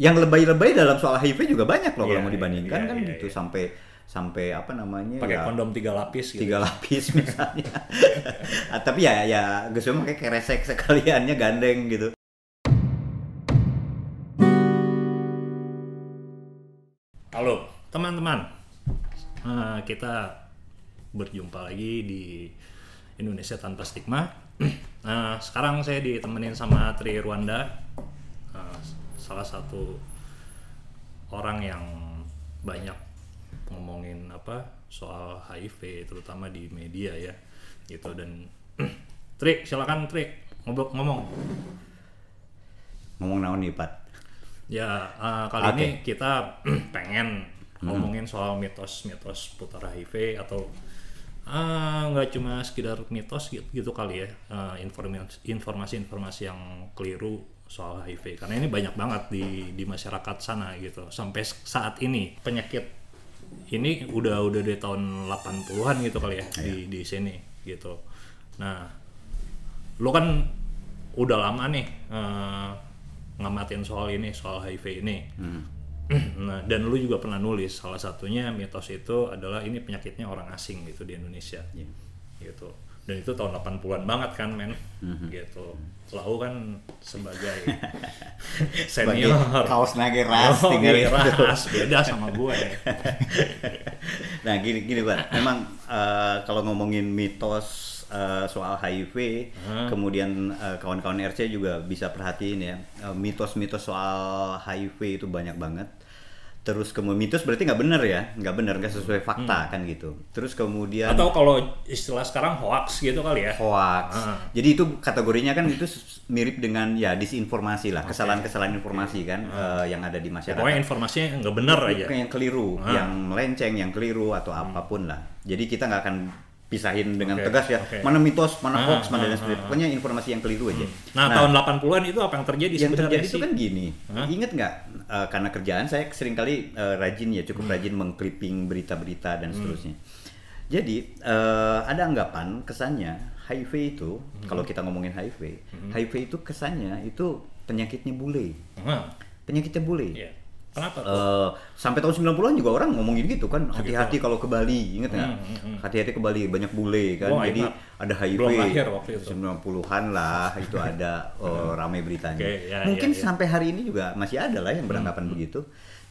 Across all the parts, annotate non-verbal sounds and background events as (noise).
yang lebay-lebay dalam soal HIV juga banyak loh Iya, kalau mau iya, dibandingkan iya, kan iya, gitu iya. sampai sampai apa namanya pakai ya, kondom tiga lapis gitu. tiga lapis (laughs) misalnya Ah, tapi ya ya gue semua pakai keresek sekaliannya gandeng gitu Halo teman-teman, Eh, kita berjumpa lagi di Indonesia tanpa stigma. Nah, (clears throat) sekarang saya ditemenin sama Tri Rwanda, eh, salah satu orang yang banyak ngomongin apa soal HIV, terutama di media ya, gitu dan (clears throat) Tri, silakan Tri ngobrol ngomong. ngomong naon nih Pat Ya, eh, kali Oke. ini kita (clears throat) pengen ngomongin soal mitos-mitos putar HIV atau ah, nggak cuma sekedar mitos gitu, gitu kali ya, eh, informasi- informasi-informasi yang keliru soal HIV. Karena ini banyak banget di di masyarakat sana gitu. Sampai saat ini penyakit ini udah udah dari tahun 80-an gitu kali ya di di sini gitu. Nah, lo kan udah lama nih eh, ngamatin soal ini soal HIV ini (clears throat) nah dan lu juga pernah nulis salah satunya mitos itu adalah ini penyakitnya orang asing gitu di Indonesia Iya. gitu dan itu tahun 80-an banget kan men? Gitu. Lau kan sebagai (laughs) sebagai senior. kaos nage ras Oh, tinggal ras, beda sama gue. (laughs) Nah gini gini Pak. Memang eh, kalau ngomongin mitos eh, soal HIV kemudian eh, kawan-kawan RC juga bisa perhatiin ya mitos-mitos soal HIV itu banyak banget terus kemudian mitos berarti nggak benar ya nggak benar nggak sesuai fakta kan gitu terus kemudian atau kalau istilah sekarang hoax gitu kali ya hoax. Ah. Jadi itu kategorinya kan itu mirip dengan ya disinformasi lah, kesalahan-kesalahan informasi kan eh, yang ada di masyarakat. pokoknya informasinya nggak bener aja yang keliru, Ah. yang melenceng, yang keliru atau apa pun lah. Jadi kita nggak akan pisahin dengan Oke, tegas ya, oke. mana mitos, mana Ah, hoax, mana ah, dan sebagainya. ah, Pokoknya informasi yang keliru aja. nah, tahun 80-an itu apa yang terjadi yang sebenarnya terjadi itu kan gini, Hah? inget nggak? eh, karena kerjaan saya sering kali eh, rajin ya, Hmm. cukup rajin mengclipping berita-berita dan seterusnya. Jadi eh, ada anggapan kesannya HIV itu, Hmm. kalau kita ngomongin HIV, HIV itu kesannya itu penyakitnya bule, Nah, penyakitnya bule. iya. Kenapa tuh? Eh, sampai tahun 90-an juga orang ngomongin gitu kan hati-hati kalau ke Bali inget nggak Hmm, hmm, hmm. hati-hati ke Bali banyak bule kan nggak jadi ingat. ada HIV Belum lahir waktu itu. 90-an lah itu ada (laughs) oh, ramai beritanya Oke, ya, mungkin ya, ya. sampai hari ini juga masih ada lah yang beranggapan begitu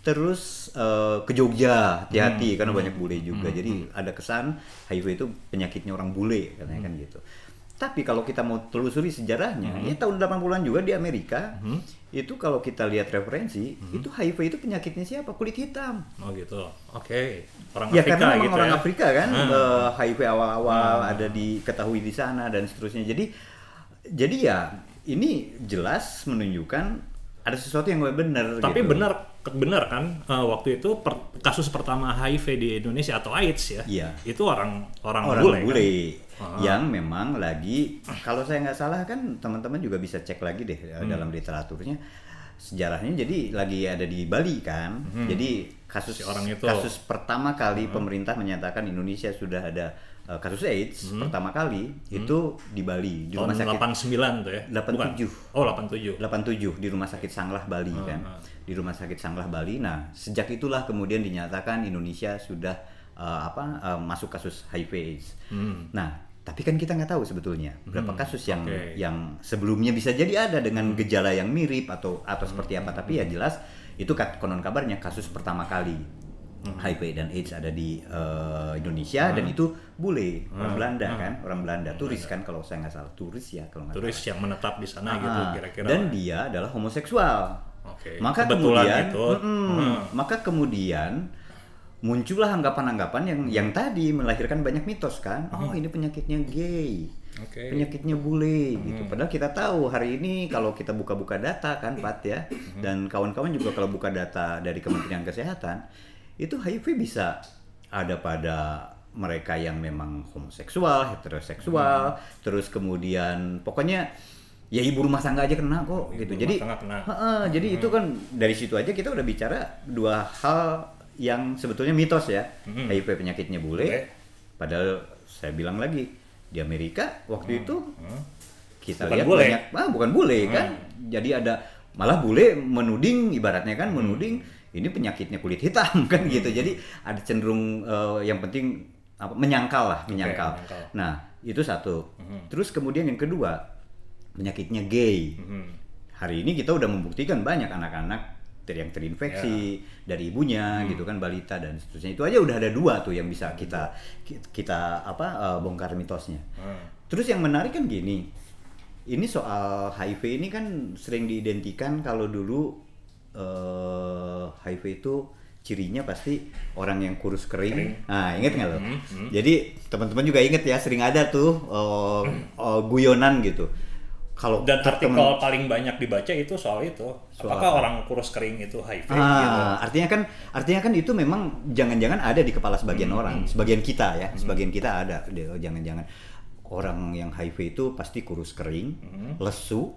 terus eh, ke Jogja hati-hati Hmm, karena banyak bule juga jadi ada kesan HIV itu penyakitnya orang bule katanya kan Hmm. gitu tapi kalau kita mau telusuri sejarahnya, ya tahun 80-an juga di Amerika, Hmm. itu kalau kita lihat referensi, itu HIV itu penyakitnya siapa? Kulit hitam. Oh gitu. Oke. Orang ya Afrika karena gitu orang ya. Afrika kan, Hmm. eh, HIV awal-awal ada diketahui di sana dan seterusnya. Jadi, jadi ya ini jelas menunjukkan ada sesuatu yang benar. Tapi gitu. benar benar kan eh, waktu itu per- kasus pertama HIV di Indonesia atau AIDS ya. Iya. Itu orang orang, orang bule. bule, kan? Ah. yang memang lagi kalau saya nggak salah kan teman-teman juga bisa cek lagi deh eh, Hmm. dalam literaturnya sejarahnya jadi lagi ada di Bali kan jadi kasus Hmm. Si orang itu. Hmm. kasus pertama kali pemerintah menyatakan Indonesia sudah ada eh, kasus AIDS pertama kali itu di Bali di Hmm. Tahun rumah sakit 89 tuh ya. 87. Bukan? Oh, 87. 87 di Rumah Sakit Sanglah Bali Ah, kan. Di Rumah Sakit Sanglah Bali. Nah, sejak itulah kemudian dinyatakan Indonesia sudah eh, apa eh, masuk kasus HIV AIDS. Hmm. Nah, tapi kan kita nggak tahu sebetulnya berapa kasus yang oke. yang sebelumnya bisa jadi ada dengan gejala yang mirip atau atau seperti Hmm. apa. Tapi ya jelas itu konon kabarnya kasus pertama kali Hmm. HIV dan AIDS ada di eh, Indonesia dan itu bule orang Belanda kan orang Belanda turis kan kalau saya nggak salah turis ya kalau nggak Turis yang menetap di sana gitu Ah, kira-kira. Dan dia adalah homoseksual. Oke. Maka Kebetulan kemudian, itu. mm-mm, Hmm. maka kemudian muncullah anggapan-anggapan yang yang tadi melahirkan banyak mitos kan. Oh ini penyakitnya gay, Oke. penyakitnya bule Hmm. gitu. Padahal kita tahu hari ini kalau kita buka-buka data kan Pat ya, Hmm. dan kawan-kawan juga kalau buka data dari Kementerian Kesehatan itu HIV bisa ada pada mereka yang memang homoseksual, heteroseksual, Hmm. terus kemudian pokoknya ya ibu rumah tangga aja kena kok gitu. rumah Jadi kena. Heeh, jadi itu kan dari situ aja kita udah bicara dua hal yang sebetulnya mitos ya. Hmm. HIV penyakitnya bule. Bule. Padahal saya bilang lagi di Amerika waktu itu Hmm. kita Bukan lihat bule. banyak ah bukan bule Hmm. kan. Jadi ada malah bule menuding ibaratnya kan menuding ini penyakitnya kulit hitam (laughs) kan gitu jadi ada cenderung eh, yang penting apa menyangkal lah menyangkal menyangkal. nah itu satu terus kemudian yang kedua penyakitnya gay Mhm. hari ini kita udah membuktikan banyak anak-anak yang terinfeksi dari ibunya gitu kan balita dan seterusnya itu aja udah ada dua tuh yang bisa kita ki- kita apa eh, bongkar mitosnya Hmm. terus yang menarik kan gini ini soal HIV ini kan sering diidentikan kalau dulu eh, HIV itu cirinya pasti orang yang kurus kering. Nah, inget nggak lo? Jadi teman-teman juga inget ya, sering ada tuh eh, eh, guyonan gitu. Kalau Dan artikel temen- paling banyak dibaca itu soal itu. Soal Apakah orang kurus kering itu HIV gitu? Ah, artinya kan artinya kan itu memang jangan-jangan ada di kepala sebagian orang, sebagian kita ya, sebagian kita ada oh, jangan-jangan. Orang yang HIV itu pasti kurus kering, lesu,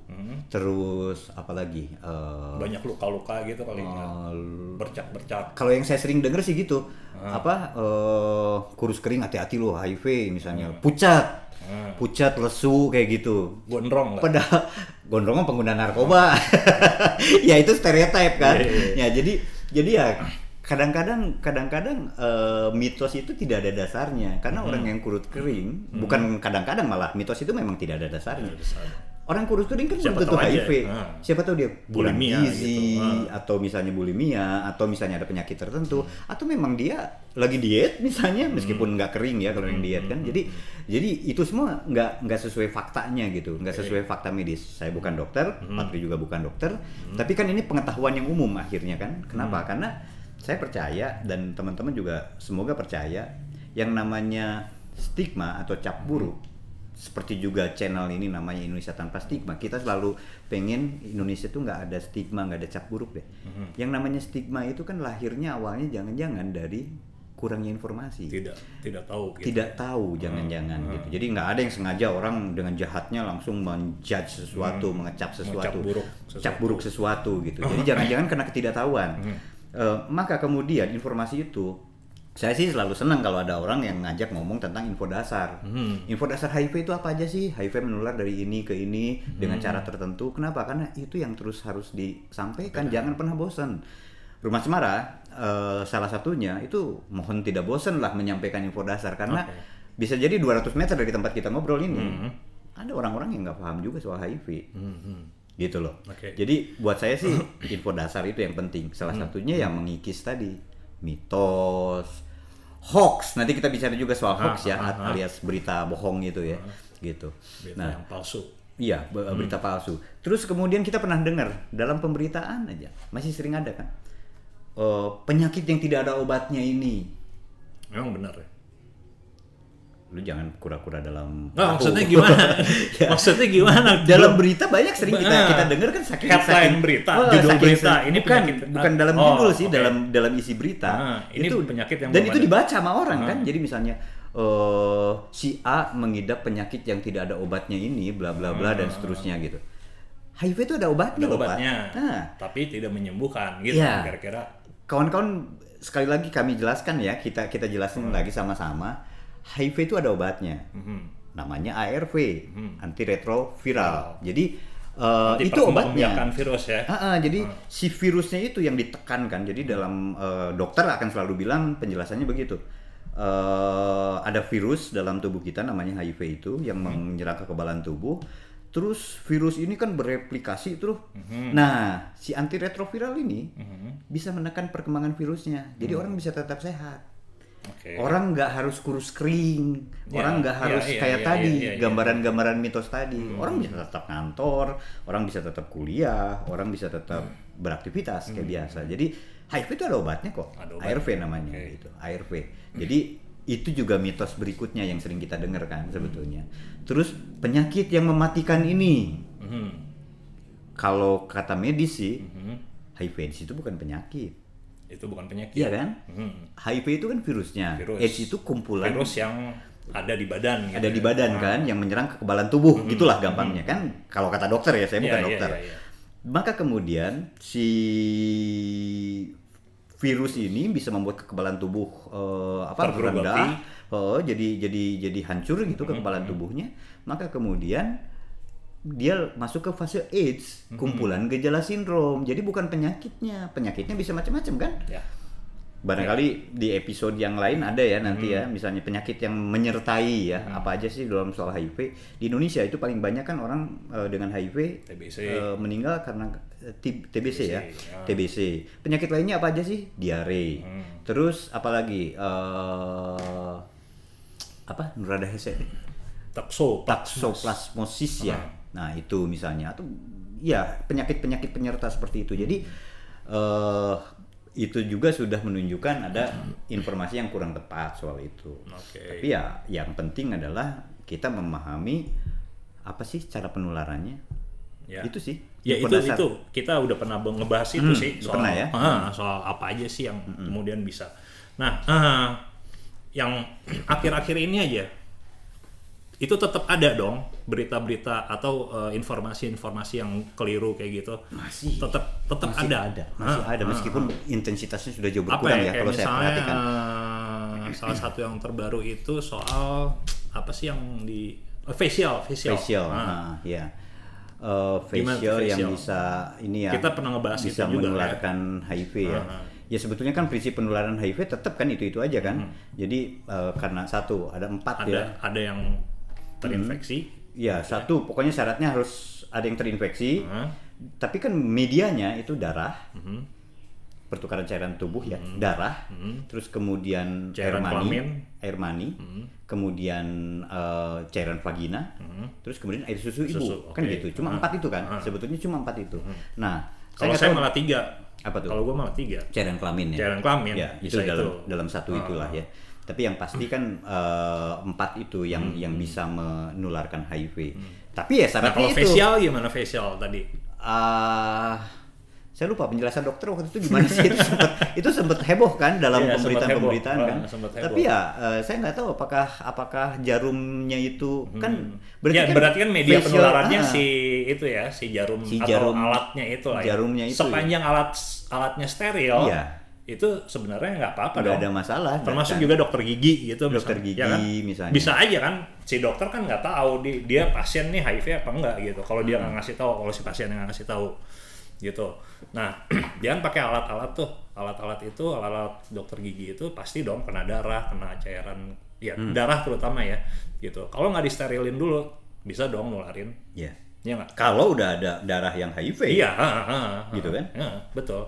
terus apalagi eh, Banyak luka-luka gitu kali ya. eh, Bercak-bercak. kalau yang saya sering denger sih gitu, apa eh, kurus kering hati-hati loh HIV misalnya, pucat, pucat lesu kayak gitu. Gondrong lah. Padahal (laughs) gondrong mah pengguna narkoba. (laughs) ya itu stereotip kan. Iya, Ya jadi jadi ya kadang-kadang kadang-kadang eh, mitos itu tidak ada dasarnya karena Hmm. orang yang kurus kering bukan kadang-kadang malah mitos itu memang tidak ada dasarnya. Orang kurus kering kan Siapa belum tentu tahu aja. HIV. Ah. Siapa tahu dia kurang Bulimia gizi gitu. atau misalnya bulimia atau misalnya ada penyakit tertentu atau memang dia lagi diet misalnya Hmm. meskipun nggak kering ya kalau yang diet kan. Jadi jadi itu semua nggak nggak sesuai faktanya gitu, nggak sesuai fakta medis. Saya bukan dokter, Hmm. Patri juga bukan dokter, tapi kan ini pengetahuan yang umum akhirnya kan. Kenapa? Hmm. Karena saya percaya dan teman-teman juga semoga percaya yang namanya stigma atau cap buruk seperti juga channel ini namanya Indonesia tanpa stigma. Kita selalu pengen Indonesia tuh nggak ada stigma nggak ada cap buruk deh. Mhm. yang namanya stigma itu kan lahirnya awalnya jangan-jangan dari kurangnya informasi. Tidak tidak tahu gitu. tidak tahu jangan-jangan gitu. Jadi nggak ada yang sengaja orang dengan jahatnya langsung menjudge sesuatu mengecap sesuatu. buruk cap buruk sesuatu. gitu. (laughs) Jadi jangan-jangan karena ketidaktahuan. Eh, maka kemudian informasi itu saya sih selalu senang kalau ada orang yang ngajak ngomong tentang info dasar. Info dasar HIV itu apa aja sih? HIV menular dari ini ke ini dengan cara tertentu. Kenapa? Karena itu yang terus harus disampaikan. Jangan pernah bosan. Rumah Semara eh, salah satunya itu mohon tidak bosan lah menyampaikan info dasar karena Oke. bisa jadi 200 meter dari tempat kita ngobrol ini ada orang-orang yang nggak paham juga soal HIV gitu loh. Oke. Jadi buat saya sih (coughs) info dasar itu yang penting. Salah satunya yang mengikis tadi mitos, hoax. Nanti kita bicara juga soal hoax ya, ah, ah. alias berita bohong gitu ya, gitu. Berita Nah, yang palsu. iya be- berita palsu. Terus kemudian kita pernah dengar dalam pemberitaan aja masih sering ada kan eh, penyakit yang tidak ada obatnya ini. Memang benar ya. Lu jangan kura-kura dalam. Tahu. maksudnya gimana? (laughs) Ya. Maksudnya gimana? dalam berita banyak sering kita Nah, kita dengar kan saking headline saking- berita, Oh, judul saking berita, ini bukan penyakit- bukan dalam Oh, judul sih oke. dalam dalam isi berita Ah, ini itu penyakit yang dan itu ada. dibaca sama orang kan jadi misalnya eh, si A mengidap penyakit yang tidak ada obatnya ini bla bla bla dan seterusnya gitu HIV itu ada obatnya. Ada loh, Pak. obatnya, Nah, tapi tidak menyembuhkan gitu Iya. kira-kira. kawan-kawan sekali lagi kami jelaskan ya kita kita jelasin lagi sama-sama HIV itu ada obatnya Mhm. namanya ARV antiretroviral jadi eh, Nanti itu obatnya virus ya. Ah, ah, jadi si virusnya itu yang ditekankan. Jadi dalam eh, dokter akan selalu bilang penjelasannya begitu. Eh, ada virus dalam tubuh kita namanya HIV itu yang menyerang kekebalan tubuh. Terus virus ini kan bereplikasi terus. Nah, si antiretroviral ini bisa menekan perkembangan virusnya. Jadi orang bisa tetap sehat. Oke. Orang nggak harus kurus kering, Ya, orang nggak ya, harus ya, kayak ya, tadi ya, ya, ya. gambaran-gambaran mitos tadi. Orang bisa tetap kantor, orang bisa tetap kuliah, orang bisa tetap beraktivitas kayak biasa. Jadi HIV itu ada obatnya kok, Ada. ARV namanya Oke. gitu, ARV. Jadi itu juga mitos berikutnya yang sering kita dengar kan sebetulnya. Terus penyakit yang mematikan ini, Mhm. kalau kata medis sih. HIV AIDS itu bukan penyakit, Itu bukan penyakit. iya kan? Mhm. HIV itu kan virusnya, Virus. AIDS itu kumpulan Virus yang ada di badan gitu ada di ya. badan Ah. kan yang menyerang kekebalan tubuh gitulah gampangnya kan kalau kata dokter ya saya bukan iya, dokter iya, iya. maka kemudian si virus ini bisa membuat kekebalan tubuh eh, apa rendah oh, jadi jadi jadi hancur gitu kekebalan tubuhnya maka kemudian dia masuk ke fase AIDS, kumpulan gejala sindrom. Jadi bukan penyakitnya, penyakitnya bisa macam-macam kan? Ya. Barangkali di episode yang lain ada ya nanti ya, misalnya penyakit yang menyertai ya, apa aja sih dalam soal HIV. Di Indonesia itu paling banyak kan orang eh, dengan HIV TBC. eh, meninggal karena eh, T- TBC, ya, ya. TBC. Penyakit lainnya apa aja sih? Diare. Hmm. Terus apalagi eh apa? Nurada hese. Takso, Taksoplasmosis ya. Ah. Nah, itu misalnya atau ya penyakit-penyakit penyerta seperti itu. Jadi eh itu juga sudah menunjukkan ada informasi yang kurang tepat soal itu. Oke. Tapi ya yang penting adalah kita memahami apa sih cara penularannya. Ya. Itu sih. Ya itu Berdasar- itu kita udah pernah ngebahas itu Hmm, sih soal pernah ya? ah, soal apa aja sih yang kemudian bisa. Nah, ah, yang (clears throat) akhir-akhir ini aja itu tetap ada dong berita-berita atau eh, informasi-informasi yang keliru kayak gitu. Masih. Tetap tetap masih ada. ada, masih Ah, ada ah, meskipun intensitasnya sudah jauh berkurang ya, ya, kalau saya misalnya perhatikan. eh, (clears throat) salah satu yang terbaru itu soal apa sih yang di eh, facial facial, facial, Ah. nah, ya. Gimana tuh facial yang facial? bisa ini ya Kita pernah ngebahas bisa itu juga, menularkan HIV ya. Ah, ah. Ya sebetulnya kan prinsip penularan HIV tetap kan itu itu aja kan. Hmm. Jadi eh, karena satu ada empat ada ya. ada yang terinfeksi Ya satu pokoknya syaratnya harus ada yang terinfeksi. Hah? Tapi kan medianya itu darah, Mhm. pertukaran cairan tubuh ya, darah. Terus kemudian Hmm. Cairan air mani, kelamin. Hmm. air mani. Kemudian eh, cairan vagina. Terus kemudian air susu, ibu. Susu, Kan gitu. Cuma Ah. empat itu kan. Ah. Sebetulnya cuma empat itu. Nah, Kalau saya tahu- malah tiga. Apa tuh? Kalau gue malah tiga. cairan kelamin ya. Cairan kelamin, Ya, itu dalam itu. dalam satu Ah, itulah ah. ya. Tapi yang pasti kan eh, empat itu yang Hmm, yang bisa menularkan HIV. Tapi ya Nah syaratnya kalau itu. facial gimana facial tadi? Ah, saya lupa penjelasan dokter waktu itu gimana sih itu sempat (laughs) itu sempat heboh kan dalam Iya, pemberitaan-pemberitaan heboh. kan. Ah, heboh. Tapi ya eh, saya nggak tahu apakah apakah jarumnya itu kan ya berarti kan media facial- penularannya ah, si itu ya si jarum Si atau jarum- alatnya itu lah. ya. jarumnya itu Sepanjang alat alatnya steril. Iya. Itu sebenarnya nggak apa-apa nggak dong. ada masalah. Termasuk kan. juga dokter gigi gitu Dokter misalnya, gigi ya kan? misalnya. Bisa aja kan si dokter kan nggak tahu dia, dia pasien nih HIV apa enggak gitu. Kalau dia Hmm. nggak ngasih tahu, kalau si pasien nggak ngasih tahu gitu. Nah, (clears throat) dia kan pakai alat-alat tuh, alat-alat itu, alat-alat dokter gigi itu pasti dong kena darah, kena cairan, ya Hmm. darah terutama ya, gitu. Kalau nggak disterilin dulu, bisa dong nularin, Ya. ya nggak? Kalau udah ada darah yang HIV. Iya, ha, ha, ha, Gitu kan? ha, betul.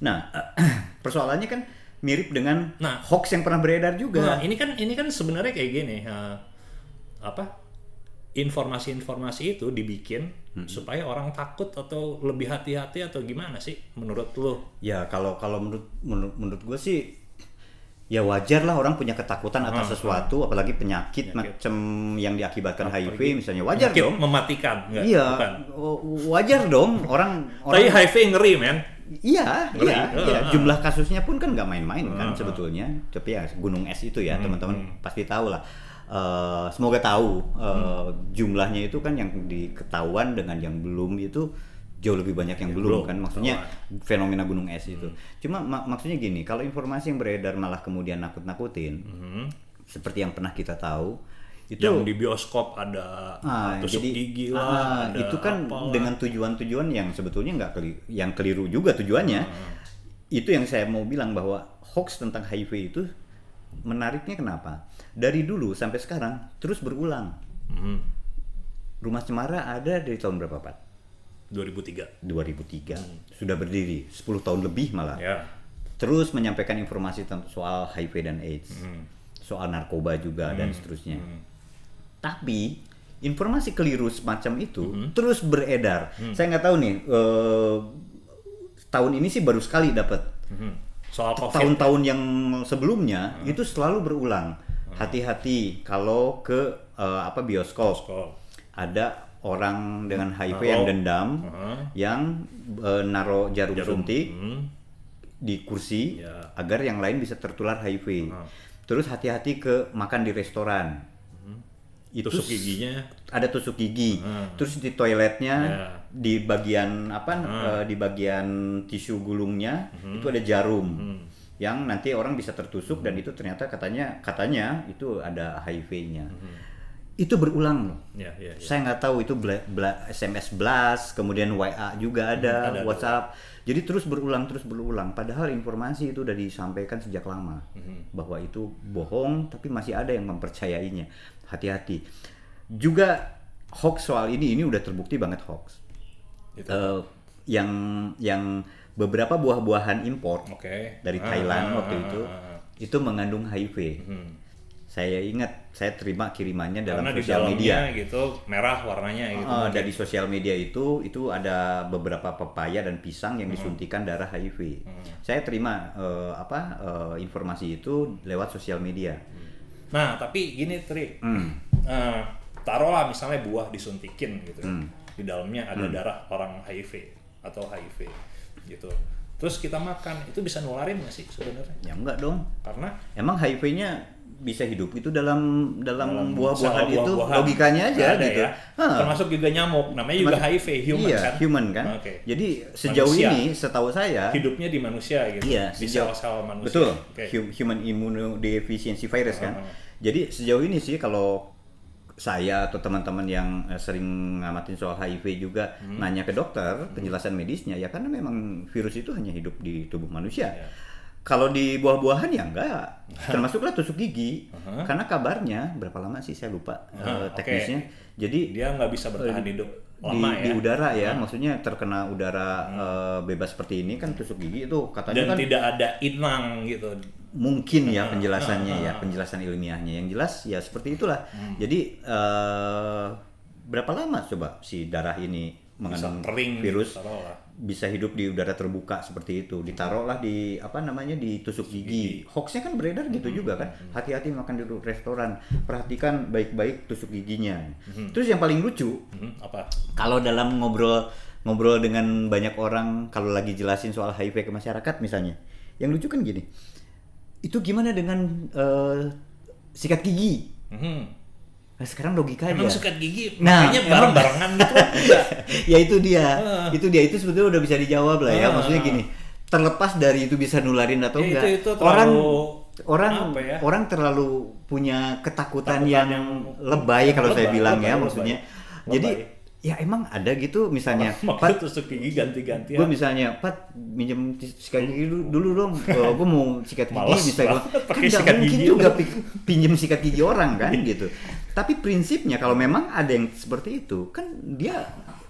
Nah, (clears throat) persoalannya kan mirip dengan Nah. hoax yang pernah beredar juga. Nah, ini kan ini kan sebenarnya kayak gini, eh, apa? Informasi-informasi itu dibikin supaya orang takut atau lebih hati-hati atau gimana sih menurut lo? Ya kalau kalau menurut menurut, menurut gue sih ya wajar lah orang punya ketakutan atas sesuatu, apalagi penyakit, macam yang diakibatkan HIV misalnya wajar Penyakit dong. mematikan, enggak? Iya, Bukan. wajar dong orang Tapi orang HIV ngeri, men. Iya, Ngeri. iya, Ah, iya. ah. Jumlah kasusnya pun kan nggak main-main kan Ah, ah. sebetulnya. Tapi ya gunung es itu ya Hmm, teman-teman pasti tahu lah. Eh, semoga tahu eh, Hmm. jumlahnya itu kan yang diketahuan dengan yang belum itu jauh lebih banyak yang belum belum. kan. Maksudnya Oh. fenomena gunung es itu. Hmm. Cuma mak- maksudnya gini, kalau informasi yang beredar malah kemudian nakut-nakutin, Hmm. seperti yang pernah kita tahu itu Yang di bioskop ada Ah, tusuk jadi gigi ah, lah, ada itu kan apalah. dengan tujuan-tujuan yang sebetulnya nggak keli yang keliru juga tujuannya. Ah. Itu yang saya mau bilang bahwa hoax tentang HIV itu menariknya kenapa? Dari dulu sampai sekarang terus berulang. Hmm. Rumah Cemara ada dari tahun berapa, Pak? 2003. 2003. Sudah berdiri 10 tahun lebih malah. Ya. Terus menyampaikan informasi tentang soal HIV dan AIDS. Hmm. Soal narkoba juga dan seterusnya. Tapi informasi keliru semacam itu Hmm. terus beredar. Saya nggak tahu nih. eh, tahun ini sih baru sekali dapat. Hmm. Soal COVID. Tahun-tahun yang sebelumnya Hmm. itu selalu berulang. Hati-hati kalau ke eh, apa bioskop. Bioskop. Ada orang dengan HIV Naro. yang dendam, Heeh. yang eh, naro jarum, Jarum. suntik Hmm. di kursi Ya. agar yang lain bisa tertular HIV. Ah. Terus hati-hati ke makan di restoran. Itu Hmm. Tusuk giginya. Ada tusuk gigi. Ah. Terus di toiletnya Ya. di bagian apa? Ah. eh, di bagian tisu gulungnya itu ada jarum. Hmm. Yang nanti orang bisa tertusuk dan itu ternyata katanya katanya itu ada HIV-nya. Hmm. itu berulang loh. Ya, ya, ya. Saya nggak tahu itu bla- bla- SMS blast, kemudian WA juga ada, ada, ada. WhatsApp. Jadi terus berulang terus berulang. Padahal informasi itu udah disampaikan sejak lama Mhm. bahwa itu bohong, tapi masih ada yang mempercayainya. Hati-hati. Juga hoax soal ini ini udah terbukti banget hoax. Gitu. Eh, yang yang beberapa buah-buahan impor Oke. dari Ah, Thailand ah, waktu ah, itu ah, ah. itu mengandung HIV. Hmm. Saya ingat saya terima kirimannya dalam Karena di sosial dalamnya media. gitu merah warnanya gitu. Ah, dari sosial media itu itu ada beberapa pepaya dan pisang yang disuntikan darah HIV. Saya terima eh, apa eh, informasi itu lewat sosial media. Nah, tapi gini Tri, Hmm. Eh, taruhlah misalnya buah disuntikin gitu, Hmm. di dalamnya ada darah orang HIV atau HIV gitu. Terus kita makan, itu bisa nularin nggak sih sebenarnya? Ya enggak dong. Karena Emang HIV-nya bisa hidup itu dalam dalam, buah-buahan sel itu buah-buahan logikanya aja ada gitu. ya. Hah. Termasuk juga nyamuk, namanya juga Termasuk- HIV, human iya, kan? human kan. Oke. Jadi sejauh Manusia. ini setahu saya Hidupnya di manusia gitu, Iya, di sejauh- sel-sel manusia. Betul, hu- human immunodeficiency virus kan. Uh-huh. Jadi sejauh ini sih kalau saya atau teman-teman yang eh, sering ngamatin soal HIV juga Hmm. nanya ke dokter penjelasan medisnya ya karena memang virus itu hanya hidup di tubuh manusia. Iya. Kalau di buah-buahan ya enggak, (laughs) termasuklah tusuk gigi. Uh-huh. Karena kabarnya berapa lama sih saya lupa Uh-huh, oke. teknisnya. Jadi Dia nggak bisa bertahan hidup di, lama ya. di udara ya, maksudnya terkena udara eh, bebas seperti ini kan tusuk gigi itu katanya Dan kan tidak ada inang gitu. mungkin ya penjelasannya ya penjelasan ilmiahnya yang jelas ya seperti itulah jadi eh, berapa lama coba si darah ini Bisa mengandung kering virus taruhlah. Bisa hidup di udara terbuka seperti itu. Ditaruhlah di apa namanya di tusuk gigi. hoaxnya kan beredar gitu juga kan. Hati-hati makan di restoran. Perhatikan baik-baik tusuk giginya. Terus yang paling lucu Hmm, apa? kalau dalam ngobrol ngobrol dengan banyak orang kalau lagi jelasin soal HIV ke masyarakat misalnya yang lucu kan gini. Itu gimana dengan eh, sikat gigi? Hmm. Nah sekarang logika Emang aja sikat gigi Nah, makanya emang- bareng-barengan gitu (laughs) enggak? ya itu dia Ah. itu dia itu sebetulnya udah bisa dijawab lah ya Ah. maksudnya gini terlepas dari itu bisa nularin atau Ya, enggak itu- itu orang orang ya? orang terlalu punya ketakutan Ketakutan yang, yang lebay kalau saya lebay, bilang lebay, ya lebay. maksudnya Lebay. jadi ya emang ada gitu misalnya Pat, tusuk gigi ganti-ganti gue misalnya Pat minjem sikat gigi dulu, dulu dong gue mau sikat gigi Males bisa gue kan sikat mungkin gigi juga pi- pinjem sikat gigi orang kan gitu tapi prinsipnya kalau memang ada yang seperti itu kan dia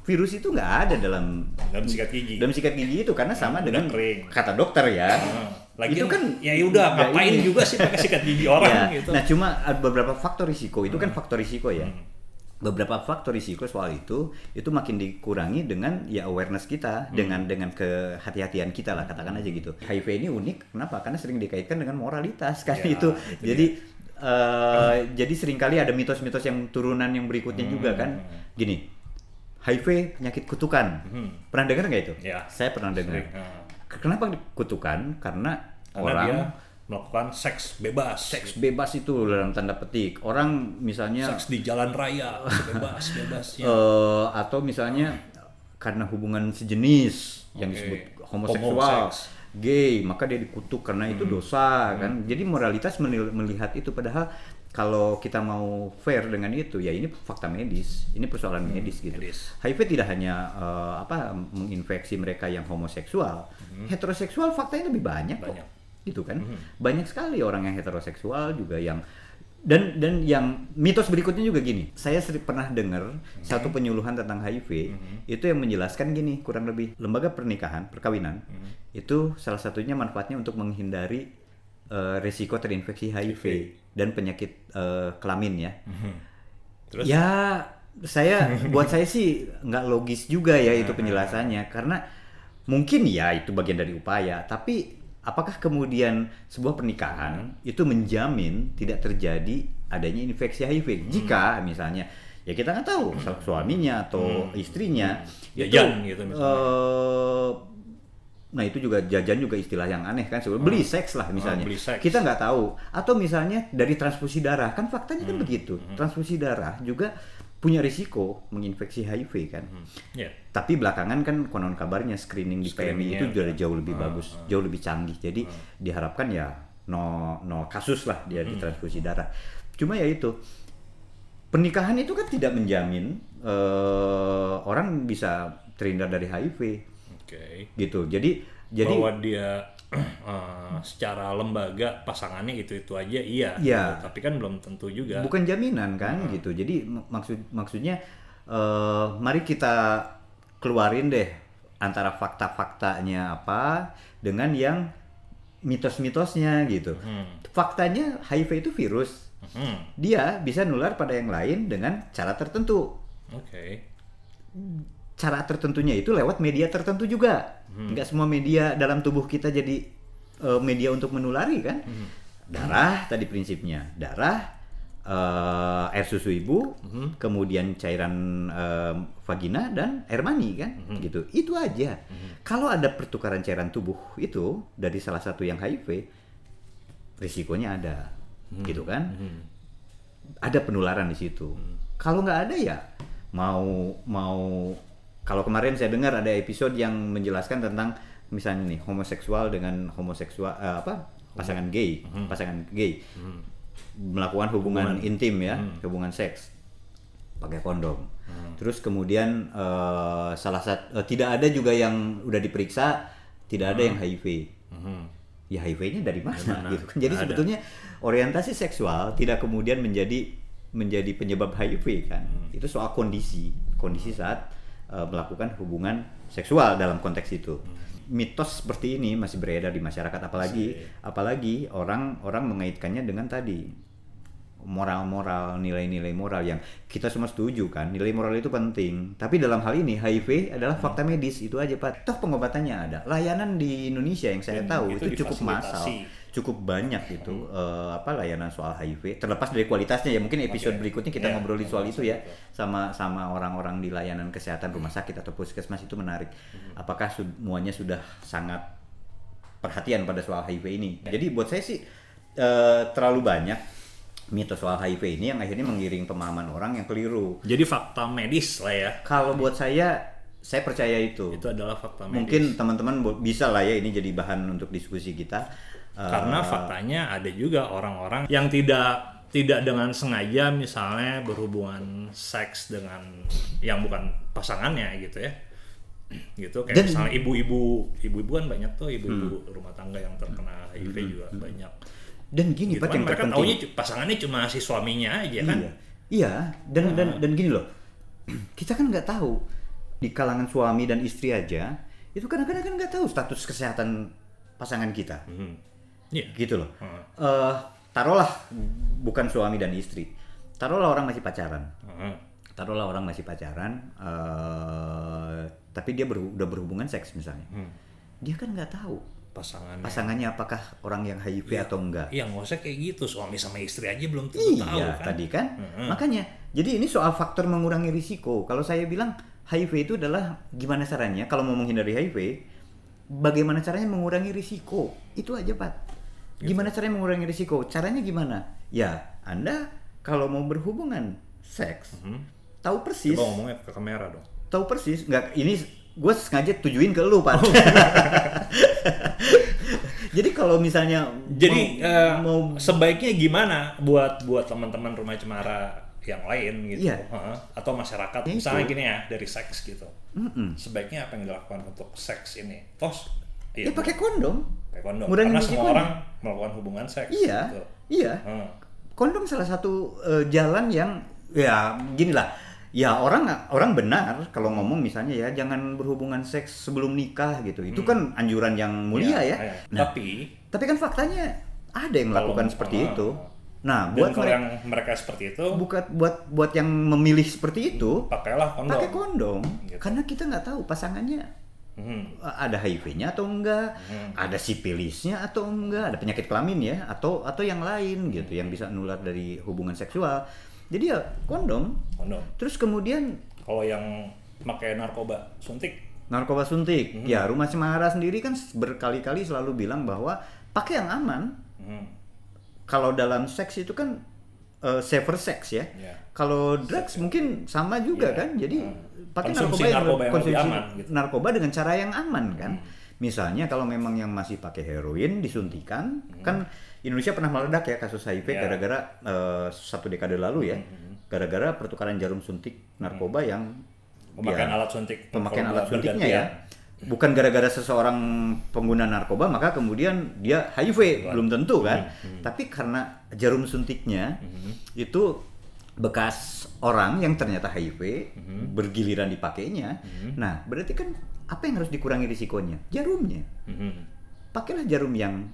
virus itu nggak ada dalam dalam sikat gigi. dalam sikat gigi itu karena sama Udah dengan kering. kata dokter ya Ah, Lagian itu kan ya udah ngapain ini. juga sih pakai sikat gigi orang (laughs) Ya, gitu. Nah, cuma ada beberapa faktor risiko itu kan faktor risiko ya. Hmm. Beberapa faktor risiko soal itu itu makin dikurangi dengan ya awareness kita Hmm. dengan dengan kehati-hatian kita lah katakan aja gitu. HIV ini unik kenapa? Karena sering dikaitkan dengan moralitas (laughs) kan Ya, itu. Jadi eh, jadi sering kali ada mitos-mitos yang turunan yang berikutnya juga kan. Gini. HIV penyakit kutukan. Hmm. Pernah dengar nggak itu? Ya. Saya pernah dengar. Ah. Kenapa kutukan? Karena, Karena orang dia melakukan seks bebas. seks bebas itu dalam tanda petik orang misalnya Seks di jalan raya, (laughs) bebas bebasnya. eh, atau misalnya karena hubungan sejenis yang Oke. disebut homoseksual Homoseks. gay maka dia dikutuk karena itu Hmm. dosa kan jadi moralitas melihat itu padahal kalau kita mau fair dengan itu ya ini fakta medis ini persoalan medis gitu Hmm, medis. HIV tidak hanya eh, apa menginfeksi mereka yang homoseksual heteroseksual faktanya lebih banyak, kok Hmm. Banyak. Gitu kan. Banyak sekali orang yang heteroseksual juga yang dan dan yang mitos berikutnya juga gini. Saya sering pernah dengar satu penyuluhan tentang HIV itu yang menjelaskan gini kurang lebih lembaga pernikahan perkawinan itu salah satunya manfaatnya untuk menghindari eh, resiko terinfeksi HIV dan penyakit eh, kelamin ya. Terus? Ya, saya buat saya sih nggak logis juga ya (laughs) itu penjelasannya. karena mungkin ya itu bagian dari upaya, tapi apakah kemudian sebuah pernikahan itu menjamin tidak terjadi adanya infeksi HIV? Jika misalnya ya kita nggak tahu salah suaminya atau istrinya itu Jajan gitu misalnya. eh, Nah itu juga jajan juga istilah yang aneh kan, sebelum beli seks lah misalnya. beli seks. Kita nggak tahu. Atau misalnya dari transfusi darah, kan faktanya Hmm, kan begitu. Transfusi darah juga punya risiko menginfeksi HIV kan. ya. Tapi belakangan kan konon kabarnya screening di PMI itu sudah udah- jauh lebih bagus, jauh lebih canggih. Jadi diharapkan ya no no kasus lah dia Hmm. di transfusi darah. Cuma ya itu pernikahan itu kan tidak menjamin eh, orang bisa terhindar dari HIV Oke. gitu. Jadi jadi Bahwa dia eh, secara lembaga pasangannya itu itu aja iya. Gitu. Tapi kan belum tentu juga. bukan jaminan kan gitu. Jadi mak- maksud maksudnya eh, mari kita keluarin deh antara fakta-faktanya apa dengan yang mitos-mitosnya gitu. Hmm. Faktanya HIV itu virus. Hmm. Dia bisa nular pada yang lain dengan cara tertentu. Oke. Cara tertentunya itu lewat media tertentu juga. Nggak semua media dalam tubuh kita jadi eh, media untuk menulari kan. Darah tadi prinsipnya. Darah, eh, air susu ibu, kemudian cairan eh, vagina dan air mani kan. Gitu. Itu aja. Kalau ada pertukaran cairan tubuh itu dari salah satu yang HIV, risikonya ada. Gitu kan. ada penularan di situ. Kalau nggak ada ya mau mau kalau kemarin saya dengar ada episode yang menjelaskan tentang misalnya nih homoseksual dengan homoseksual eh, apa pasangan gay, pasangan gay melakukan hubungan, intim ya, hubungan seks pakai kondom. Terus kemudian eh, salah satu eh, tidak ada juga yang udah diperiksa tidak ada yang HIV. Mhm. Ya HIV-nya dari mana, mana? (laughs) gitu kan. Jadi Nggak ada. sebetulnya orientasi seksual tidak kemudian menjadi menjadi penyebab HIV kan. Hmm. Itu soal kondisi, kondisi saat eh, melakukan hubungan seksual dalam konteks itu. Hmm. Mitos seperti ini masih beredar di masyarakat apalagi Sih. apalagi orang orang mengaitkannya dengan tadi moral-moral, nilai-nilai moral yang kita semua setuju kan, nilai moral itu penting. Tapi dalam hal ini HIV adalah Hmm. fakta medis itu aja Pak. Toh pengobatannya ada. Layanan di Indonesia yang saya Dan tahu itu itu, cukup. Hmm. Cukup banyak itu eh, apa layanan soal HIV. Terlepas dari kualitasnya ya mungkin episode Oke. berikutnya kita Ya, ngobrolin soal itu ya sama sama orang-orang di layanan kesehatan rumah sakit atau puskesmas itu menarik. Hmm. Apakah semuanya sudah sangat perhatian pada soal HIV ini. Ya. Jadi buat saya sih eh, terlalu banyak mitos soal HIV ini yang akhirnya menggiring pemahaman orang yang keliru. Jadi fakta medis lah ya. Kalau buat saya, saya percaya itu. Itu adalah fakta medis. Mungkin teman-teman bisa lah ya ini jadi bahan untuk diskusi kita. Karena faktanya ada juga orang-orang yang tidak tidak dengan sengaja misalnya berhubungan seks dengan yang bukan pasangannya gitu ya. (clears throat) Gitu kayak Dan- misalnya ibu-ibu, ibu-ibu kan banyak tuh ibu-ibu Hmm. rumah tangga yang terkena HIV juga banyak. dan gini Gitu Pak kan yang mereka taunya pasangannya cuma si suaminya aja kan. Iya, iya. Dan dan dan gini loh, (clears throat) kita kan nggak tahu di kalangan suami dan istri aja itu kadang-kadang kan nggak tahu status kesehatan pasangan kita, Hmm. Iya. gitu loh. Heeh. Eh, taruhlah bukan suami dan istri, taruhlah orang masih pacaran, Heeh. taruhlah orang masih pacaran, eh, tapi dia berhu- udah berhubungan seks misalnya, Hmm. dia kan nggak tahu Pasangannya. pasangannya apakah orang yang HIV atau enggak. Iya nggak usah kayak gitu suami sama istri aja belum tentu tahu Iya, kan. tadi kan. Mm-mm. Makanya, jadi ini soal faktor mengurangi risiko. Kalau saya bilang HIV itu adalah gimana caranya kalau mau menghindari HIV, bagaimana caranya mengurangi risiko? Itu aja, Pak. Gitu. Gimana caranya mengurangi risiko? Caranya gimana? Ya, Anda kalau mau berhubungan seks, Hmm. tahu persis, Coba ngomongnya ke kamera dong. tahu persis, nggak ini gue sengaja tujuin ke lu, Pak. Oh. (laughs) jadi kalau misalnya Jadi mau, eh, mau sebaiknya gimana buat buat teman-teman rumah cemara yang lain gitu, Iya. Atau masyarakat Ya misalnya itu. gini ya dari seks gitu. Mm-mm. Sebaiknya apa yang dilakukan untuk seks ini? Tos, ya pakai kondom. pakai kondom. ngurangin Karena semua risikonya. orang melakukan hubungan seks. Iya, gitu. iya. Heeh. Kondom salah satu eh, jalan yang ya gini lah. Ya orang orang benar kalau ngomong misalnya ya jangan berhubungan seks sebelum nikah gitu. Itu kan anjuran yang mulia Iya, ya. iya. Nah, Tapi tapi kan faktanya ada yang melakukan Kalau- seperti ah. itu. Nah, dan buat kalau mereka, yang mereka seperti itu, buat buat buat yang memilih seperti itu pakailah kondom. pakai kondom Gitu. karena kita nggak tahu pasangannya Hmm. ada HIV-nya atau enggak, Hmm. ada sipilisnya atau enggak, ada penyakit kelamin ya atau atau yang lain gitu yang bisa nular dari hubungan seksual. Jadi ya kondom. Kondom. Terus kemudian Kalau yang pakai narkoba suntik, narkoba suntik. Hmm. Ya, Rumah Cemara sendiri kan berkali-kali selalu bilang bahwa pakai yang aman. hmm. Kalau dalam seks itu kan eh, safer sex ya. ya. Kalau drugs mungkin sama juga Iya. kan. Jadi Hmm. pakai narkoba, yang, narkoba yang konsumsi aman, gitu. Hmm. narkoba dengan cara yang aman kan. Misalnya kalau memang yang masih pakai heroin disuntikan, kan Indonesia pernah meledak ya kasus HIV Hmm. Iya. gara-gara eh, satu dekade lalu ya. Hmm. gara-gara pertukaran jarum suntik narkoba yang Pemakaian ya, alat suntik. pemakaian alat suntiknya ya bukan gara-gara seseorang pengguna narkoba maka kemudian dia HIV belum tentu kan? Tapi karena jarum suntiknya itu bekas orang yang ternyata HIV bergiliran dipakainya. Nah berarti kan apa yang harus dikurangi risikonya? Jarumnya. Mhm. pakailah jarum yang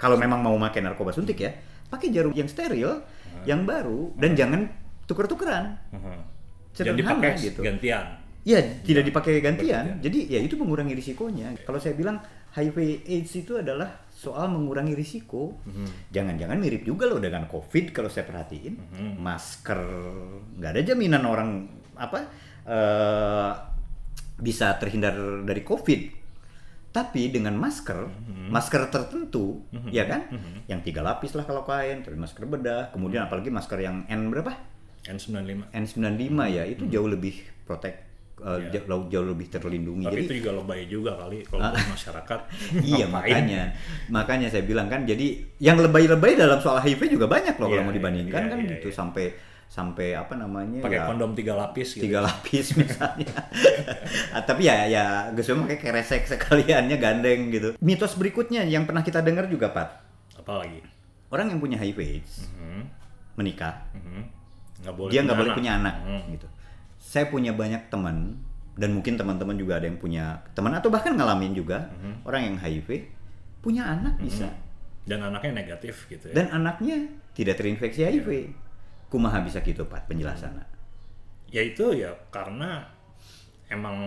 kalau memang mau pakai narkoba suntik ya pakai jarum yang steril yang baru dan jangan tuker-tukeran. Sederhana Jadi dipakai gitu. gantian. Ya, tidak dipakai gantian. Bergantian. Jadi ya itu mengurangi risikonya. Kalau saya bilang HIV AIDS itu adalah soal mengurangi risiko. Jangan-jangan mirip juga loh dengan COVID kalau saya perhatiin. Masker nggak ada jaminan orang apa eh, bisa terhindar dari COVID. Tapi dengan masker, masker tertentu, ya kan, yang tiga lapis lah kalau kain, terus masker bedah, kemudian apalagi masker yang N berapa? N95. N95 ya itu jauh lebih protek uh, Iya. jauh, jauh lebih terlindungi. Tapi Jadi itu juga lebay juga kali kalau buat masyarakat. (laughs) iya makanya makanya saya bilang kan jadi yang lebay-lebay dalam soal HIV juga banyak loh kalau Iya, mau dibandingkan iya, kan iya, gitu iya. sampai sampai apa namanya Pakai ya, kondom tiga lapis gitu. tiga lapis (laughs) misalnya. (laughs) Ah, tapi ya ya gue pakai keresek sekaliannya gandeng gitu. Mitos berikutnya yang pernah kita dengar juga Pat. Apalagi? Orang yang punya HIV AIDS Mhm. menikah Mhm. Nggak boleh dia nggak boleh punya anak Mhm. gitu. Saya punya banyak teman dan mungkin teman-teman juga ada yang punya teman atau bahkan ngalamin juga Mhm. orang yang HIV punya anak bisa Dan anaknya negatif gitu ya. dan anaknya tidak terinfeksi HIV. Kumaha bisa gitu Pak penjelasannya? ya itu ya karena emang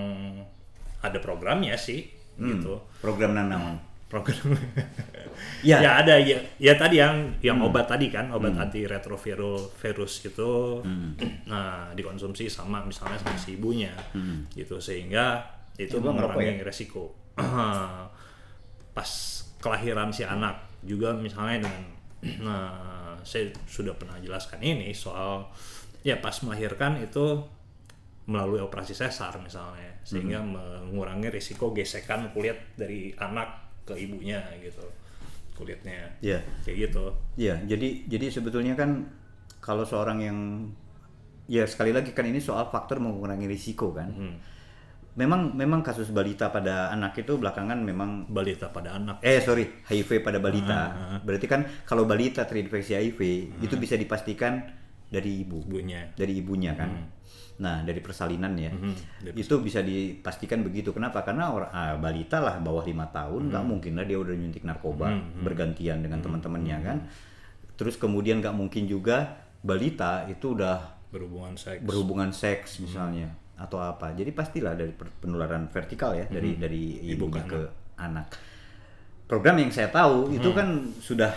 ada programnya sih Hmm, gitu. Program nanam. Program. Ya. ya ada ya ya tadi yang yang Hmm. obat tadi kan obat anti retroviral virus itu Hmm. nah dikonsumsi sama misalnya sama si ibunya Hmm. gitu sehingga itu ngerokok mengurangi resiko (clears throat) pas kelahiran si anak juga misalnya dengan nah saya sudah pernah jelaskan ini soal ya pas melahirkan itu melalui operasi sesar misalnya sehingga mengurangi risiko gesekan kulit dari anak ke ibunya gitu kulitnya Ya. kayak gitu Ya, jadi jadi sebetulnya kan kalau seorang yang ya sekali lagi kan ini soal faktor mengurangi risiko kan. Hmm. Memang memang kasus balita pada anak itu belakangan memang balita pada anak eh sorry HIV pada balita. Ah, Berarti kan kalau balita terinfeksi HIV itu bisa dipastikan dari ibu, ibunya dari ibunya kan. Nah dari persalinan ya, Mhm, dari itu bisa dipastikan begitu. Kenapa? Karena orang ah, balita lah bawah lima tahun nggak mungkin lah dia udah nyuntik narkoba bergantian dengan teman-temannya kan. Terus kemudian nggak mungkin juga balita itu udah berhubungan seks berhubungan seks misalnya atau apa. Jadi pastilah dari penularan vertikal ya dari dari Ibu ke ke anak. Program yang saya tahu itu kan sudah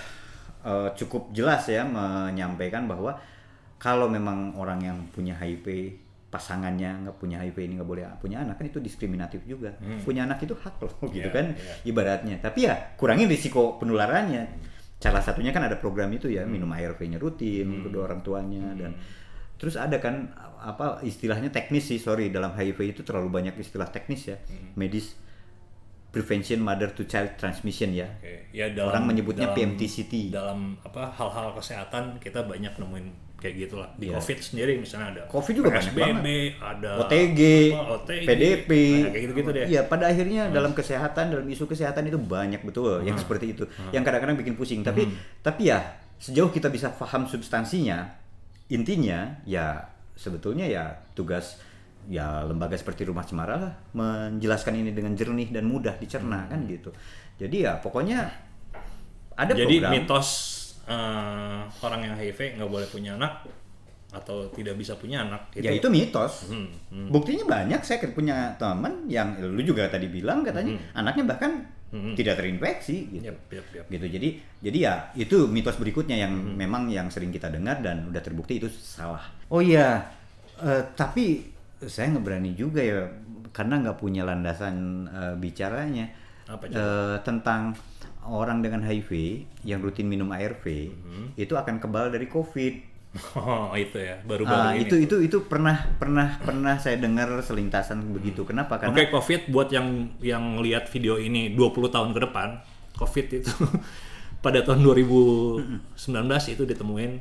eh, cukup jelas ya menyampaikan bahwa kalau memang orang yang punya HIV pasangannya nggak punya HIV ini nggak boleh punya anak kan itu diskriminatif juga. Punya anak itu hak loh (laughs) gitu Iya, kan iya. ibaratnya. Tapi ya kurangi risiko penularannya. Salah satunya kan ada program itu ya minum ARV-nya rutin kedua orang tuanya dan terus ada kan apa istilahnya teknis sih sorry dalam HIV itu terlalu banyak istilah teknis ya medis prevention mother to child transmission ya. Oke, ya dalam, Orang menyebutnya dalam- PMTCT. Dalam apa hal-hal kesehatan kita banyak nemuin kayak gitulah. Di Iya. COVID sendiri misalnya ada COVID juga banyak PSBB, banget. ada OTG, apa, OTG, PDP, nah, kayak gitu-gitu deh. Iya, pada akhirnya dalam kesehatan, dalam isu kesehatan itu banyak betul yang seperti itu, yang kadang-kadang bikin pusing. Tapi, tapi ya sejauh kita bisa paham substansinya, intinya ya sebetulnya ya tugas ya lembaga seperti Rumah Cemara lah menjelaskan ini dengan jernih dan mudah dicerna kan gitu. Jadi ya pokoknya ada Jadi program. mitos eh, orang yang HIV nggak boleh punya anak atau tidak bisa punya anak ya itu mitos. Hmm, hmm. Buktinya banyak saya punya teman yang lu juga tadi bilang katanya anaknya bahkan Hmm. tidak terinfeksi gitu. Yap, yap, yap. Gitu. Jadi jadi ya itu mitos berikutnya yang memang yang sering kita dengar dan udah terbukti itu salah. Oh iya, eh, tapi saya nggak berani juga ya karena nggak punya landasan eh, bicaranya Apa Eh, tentang orang dengan HIV yang rutin minum ARV itu akan kebal dari COVID. Oh itu ya baru-baru Ah, ini. itu itu itu pernah pernah pernah saya dengar selintasan begitu. Kenapa? Karena Oke, COVID buat yang yang lihat video ini 20 tahun ke depan, COVID itu (laughs) pada tahun 2019 itu ditemuin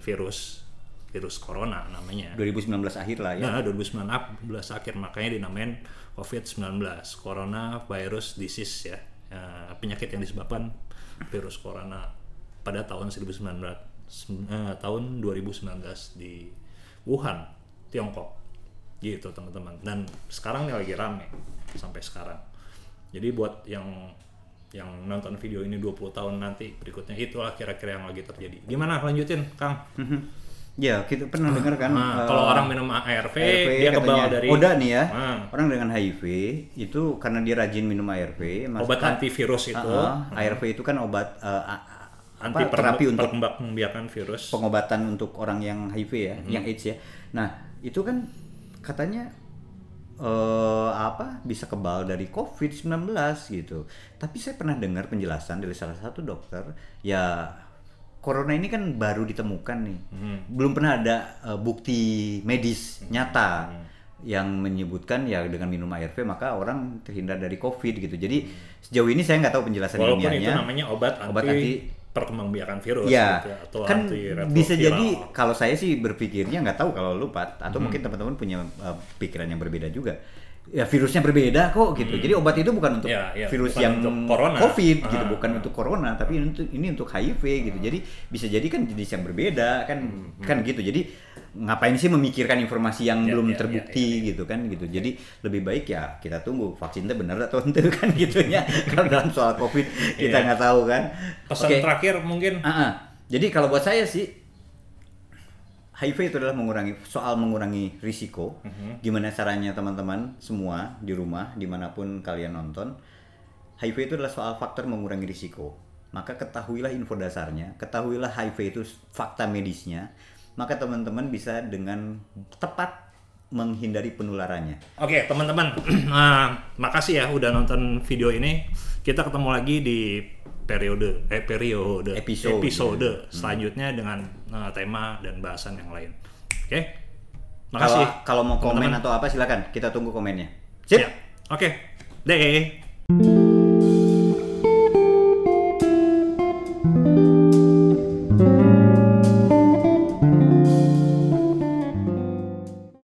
virus virus corona namanya. 2019 akhir lah ya. Nah, 2019 akhir makanya dinamain COVID-19, Corona Virus Disease ya. Eh, penyakit yang disebabkan virus corona pada tahun 1900 eh, tahun 2019 di Wuhan, Tiongkok. Gitu teman-teman. Dan sekarang ini lagi rame sampai sekarang. Jadi buat yang yang nonton video ini 20 tahun nanti berikutnya itulah kira-kira yang lagi terjadi. Gimana lanjutin, Kang? Ya, kita pernah dengar kan Nah, eh, kalau orang minum ARV, ARV dia kebawa dari Oda nih ya. Ah. Orang dengan HIV itu karena dia rajin minum ARV, obat antivirus itu Ah, ah, ARV itu kan obat a- anti apa, terapi untuk perkembang virus. pengobatan untuk orang yang HIV ya, Mhm. yang AIDS ya. Nah, itu kan katanya eh apa bisa kebal dari COVID-19 gitu. Tapi saya pernah dengar penjelasan dari salah satu dokter, ya corona ini kan baru ditemukan nih. Mhm. Belum pernah ada eh, bukti medis nyata yang menyebutkan ya dengan minum ARV maka orang terhindar dari COVID gitu. Jadi sejauh ini saya nggak tahu penjelasan Walaupun itu ilmiahnya. namanya obat anti, Obat anti perkembangbiakan virus Ya, gitu ya, atau kan anti bisa jadi kalau saya sih berpikirnya nggak tahu kalau lu Pat atau Hmm. mungkin teman-teman punya uh, pikiran yang berbeda juga. Ya virusnya berbeda kok gitu. Jadi obat itu bukan untuk Ya, ya, virus bukan yang untuk corona. COVID gitu, Ah, bukan untuk corona, tapi ini untuk ini untuk HIV gitu. Jadi bisa jadi kan jenis yang berbeda kan kan gitu. Jadi ngapain sih memikirkan informasi yang Hmm, Ya, belum ya, ya, terbukti gitu kan gitu. Jadi lebih baik ya kita tunggu vaksinnya benar atau (laughs) enggak kan gitu ya. Kalau dalam soal COVID kita Iya. nggak tahu kan. Pesan Oke. terakhir mungkin Ah, ah. Jadi kalau buat saya sih HIV itu adalah mengurangi soal mengurangi risiko. Mhm. Gimana caranya teman-teman semua di rumah di mana pun kalian nonton, HIV itu adalah soal faktor mengurangi risiko. Maka ketahuilah info dasarnya, ketahuilah HIV itu fakta medisnya. Maka teman-teman bisa dengan tepat menghindari penularannya. Oke, teman-teman. (clears throat) Nah, makasih ya udah nonton video ini. Kita ketemu lagi di periode eh periode Episode. episode selanjutnya dengan eh, tema dan bahasan yang lain. Oke. Makasih. Kalau kalau mau komen teman-teman. atau apa silakan, kita tunggu komennya. Sip. Oke. Deh.